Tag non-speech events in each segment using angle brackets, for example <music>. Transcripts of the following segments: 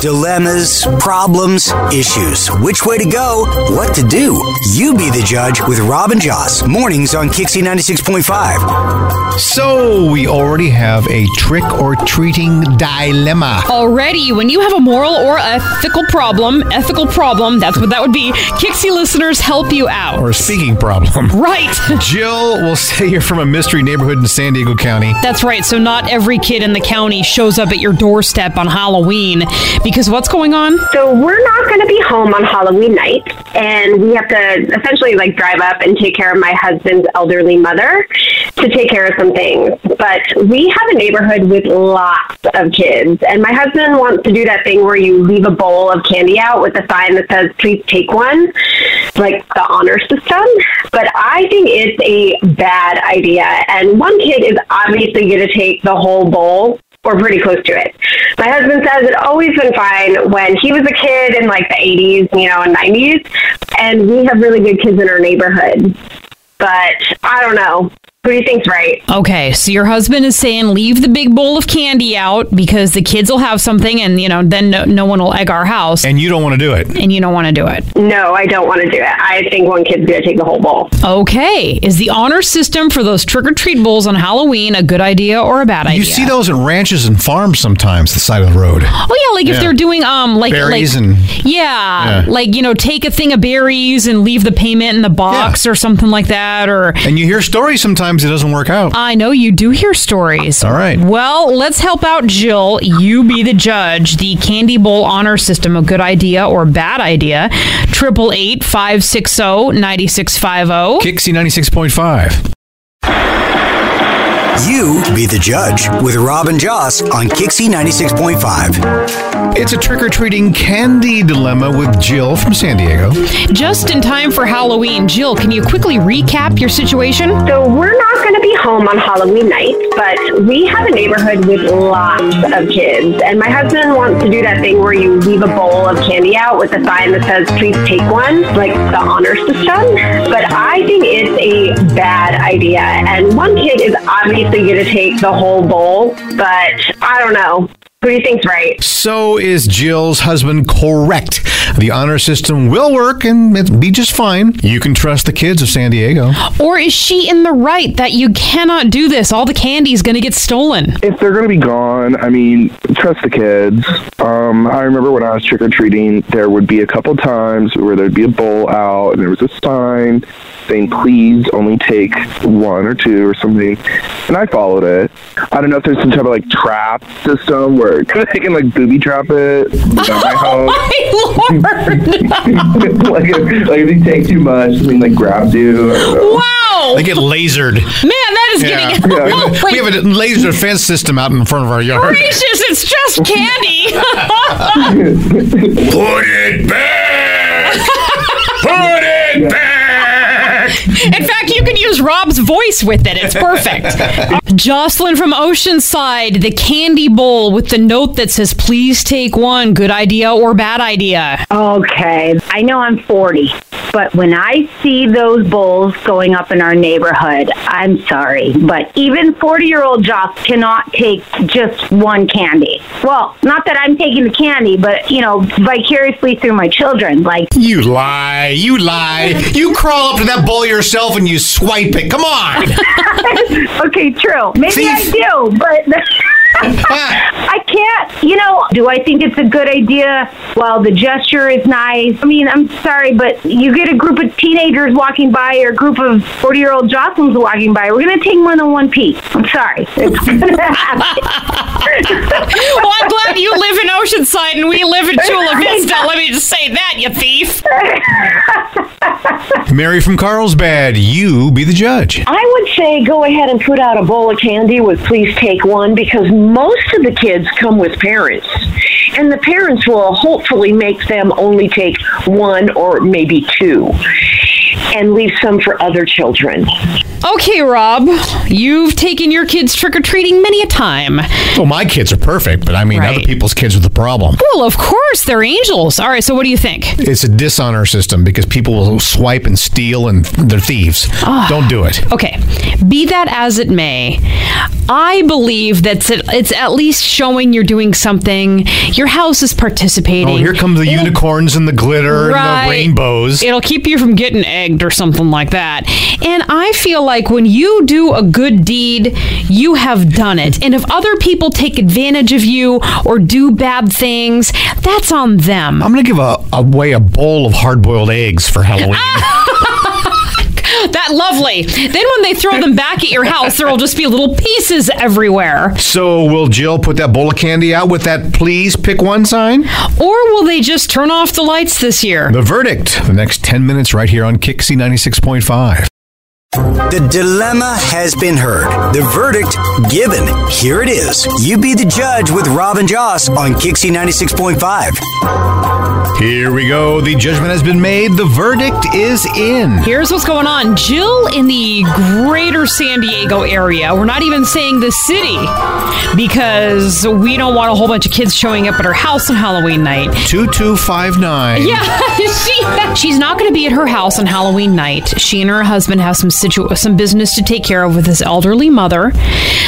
Dilemmas, problems, issues. Which way to go? What to do? You be the judge with Rob and Joss. Mornings on KyXy 96.5. So, we already have a trick or treating dilemma. Already, when you have a moral or ethical problem, ethical problem, that's what that would be, KyXy listeners help you out. Or a speaking problem. Right. <laughs> Jill will say you're from a mystery neighborhood in San Diego County. That's right. So, not every kid in the county shows up at your doorstep on Halloween. Because what's going on? So we're not going to be home on Halloween night, and we have to essentially like drive up and take care of my husband's elderly mother to take care of some things. But we have a neighborhood with lots of kids, and my husband wants to do that thing where you leave a bowl of candy out with a sign that says "Please take one," like the honor system. But I think it's a bad idea, and one kid is obviously going to take the whole bowl or pretty close to it. My husband says it always been fine when he was a kid in like the 80s, you know, and 90s, and we have really good kids in our neighborhood. But I don't know. Who do you think's right? Okay, so your husband is saying leave the big bowl of candy out because the kids will have something and, you know, then no, no one will egg our house. And you don't want to do it. And you don't want to do it. No, I don't want to do it. I think one kid's going to take the whole bowl. Okay, is the honor system for those trick or treat bowls on Halloween a good idea or a bad idea? You see those in ranches and farms sometimes, the side of the road. Oh yeah, like if Yeah. they're doing um like Berries like, and- yeah, Yeah. like you know take a thing of berries and leave the payment in the box or something like that or And you hear stories sometimes it doesn't work out. I know you do hear stories. All right. Well, let's help out Jill. You be the judge. The candy bowl honor system, a good idea or bad idea? Triple eight five six oh zero ninety six five oh. zero. KyXy 96.5. You be the judge with Rob and Joss on KyXy 96.5. It's a trick or treating candy dilemma with Jill from San Diego. Just in time for Halloween, Jill. Can you quickly recap your situation? So we're not going to be home on Halloween night, but we have a neighborhood with lots of kids, and my husband wants to do that thing where you leave a bowl of candy out with a sign that says "Please take one," like the honor system. But I think it's a bad idea, and one kid is obviously going to take the whole bowl, but I don't know. Who do you think's right? So is Jill's husband correct? The honor system will work and it'll be just fine. You can trust the kids of San Diego. Or is she in the right that you cannot do this? All the candy is going to get stolen. if they're going to be gone, I mean, trust the kids. Um, I remember when I was trick or treating, there would be a couple times where there'd be a bowl out and there was a sign saying, please only take one or two or something. And I followed it. I don't know if there's some type of like trap system where they can like booby trap it <laughs> at my home. Oh my lord! <laughs> like, if, like if you take too much, something like grabs you. I don't know. wow! They get lasered. Man, that is Yeah. <laughs> getting. we, Oh, have, wait. we have a laser fence system out in front of our yard. Gracious, it's just candy. Put it back! Put it back! In fact, you can use Rob's voice with it. It's perfect. Jocelyn from Oceanside, the candy bowl with the note that says, please take one. Good idea or bad idea? Okay. I know I'm 40, but when I see those bowls going up in our neighborhood, I'm sorry, but even 40 year old Joss cannot take just one candy. Well, not that I'm taking the candy, but, you know, vicariously through my children. Like, You lie. You lie. You crawl up to that bowl yourself and you swipe it. Come on. <laughs> okay, true. Maybe Thief. I do, but. <laughs> Ah. I can't, you know, do I think it's a good idea? Well, the gesture is nice. I mean, I'm sorry, but you get a group of teenagers walking by or a group of 40 year old Jocelyn's walking by, we're going to take more than one piece. I'm sorry. <laughs> It's going to happen. <laughs> well, I'm glad you live in Oceanside and we live in Chula Vista. Let me just say that, you thief. Mary from Carlsbad, you be the judge. I would say go ahead and put out a bowl of candy with please take one because most of the kids come with parents. And the parents will hopefully make them only take one or maybe two and leave some for other children. Okay, Rob, you've taken your kids trick or treating many a time. Well, my kids are perfect, but I mean, Right. other people's kids are the problem. Well, of course, they're angels. All right, so what do you think? It's a dishonor system because people will swipe and steal and they're thieves. Ah. Don't do it. Okay, be that as it may, I believe that it's at least showing you're doing something. Your house is participating. Oh, here come the unicorns and the glitter and the rainbows. It'll keep you from getting egged or something like that. And I feel like when you do a good deed, you have done it. And if other people take advantage of you or do bad things, that's on them. I'm going to give a, away a bowl of hard boiled eggs for Halloween. <laughs> That lovely. Then when they throw them back at your house, there will just be little pieces everywhere. so, will Jill put that bowl of candy out with that please pick one sign? Or will they just turn off the lights this year? The verdict, the next 10 minutes right here on KyXy 96.5. The dilemma has been heard. The verdict given. Here it is. You be the judge with Rob and Joss on KyXy 96.5. Here we go. The judgment has been made. The verdict is in. Here's what's going on. Jill in the greater San Diego area, we're not even saying the city because we don't want a whole bunch of kids showing up at her house on Halloween night. 2259. Yeah, <laughs> she, she's not going to be at her house on Halloween night. She and her husband have some situ- some business to take care of with his elderly mother.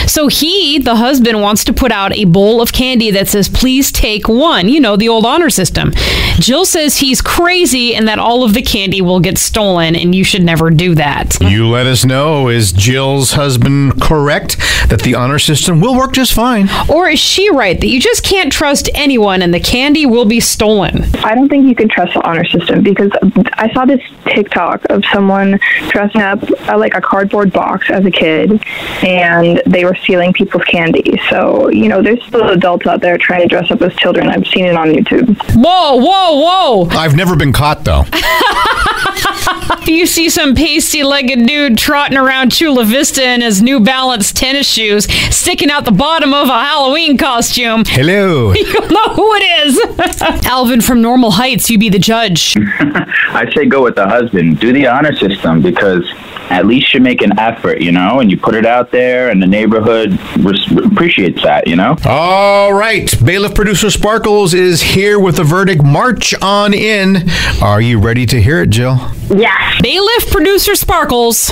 So he, the husband, wants to put out a bowl of candy that says, please take one. You know, the old honor system. Jill says he's crazy and that all of the candy will get stolen and you should never do that. You let us know. Is Jill's husband correct that the honor system will work just fine? Or is she right that you just can't trust anyone and the candy will be stolen? I don't think you can trust the honor system because I saw this TikTok of someone dressing up uh, like a cardboard box as a kid and they were stealing people's candy. So, you know, there's still adults out there trying to dress up as children. I've seen it on YouTube. Whoa, whoa, whoa. I've never been caught, though. <laughs> <laughs> You see some pasty legged dude trotting around Chula Vista in his New Balance tennis shoes, sticking out the bottom of a Halloween costume. Hello. <laughs> You'll know who it is. <laughs> Alvin from Normal Heights, you be the judge. I say go with the husband. Do the honor system because at least you make an effort, you know, and you put it out there, and the neighborhood res- appreciates that, you know. All right. Bailiff producer Sparkles is here with the verdict. March on in. Are you ready to hear it, Jill? Yes. Bailiff producer Sparkles,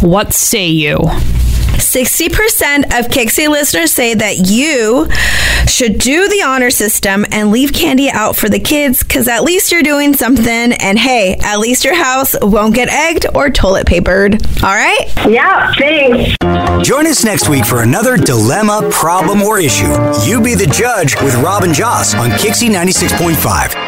what say you? 60% of KyXy listeners say that you should do the honor system and leave candy out for the kids because at least you're doing something. And hey, at least your house won't get egged or toilet papered. All right? Yeah, thanks. Join us next week for another dilemma, problem, or issue. You be the judge with Rob and Joss on KyXy 96.5.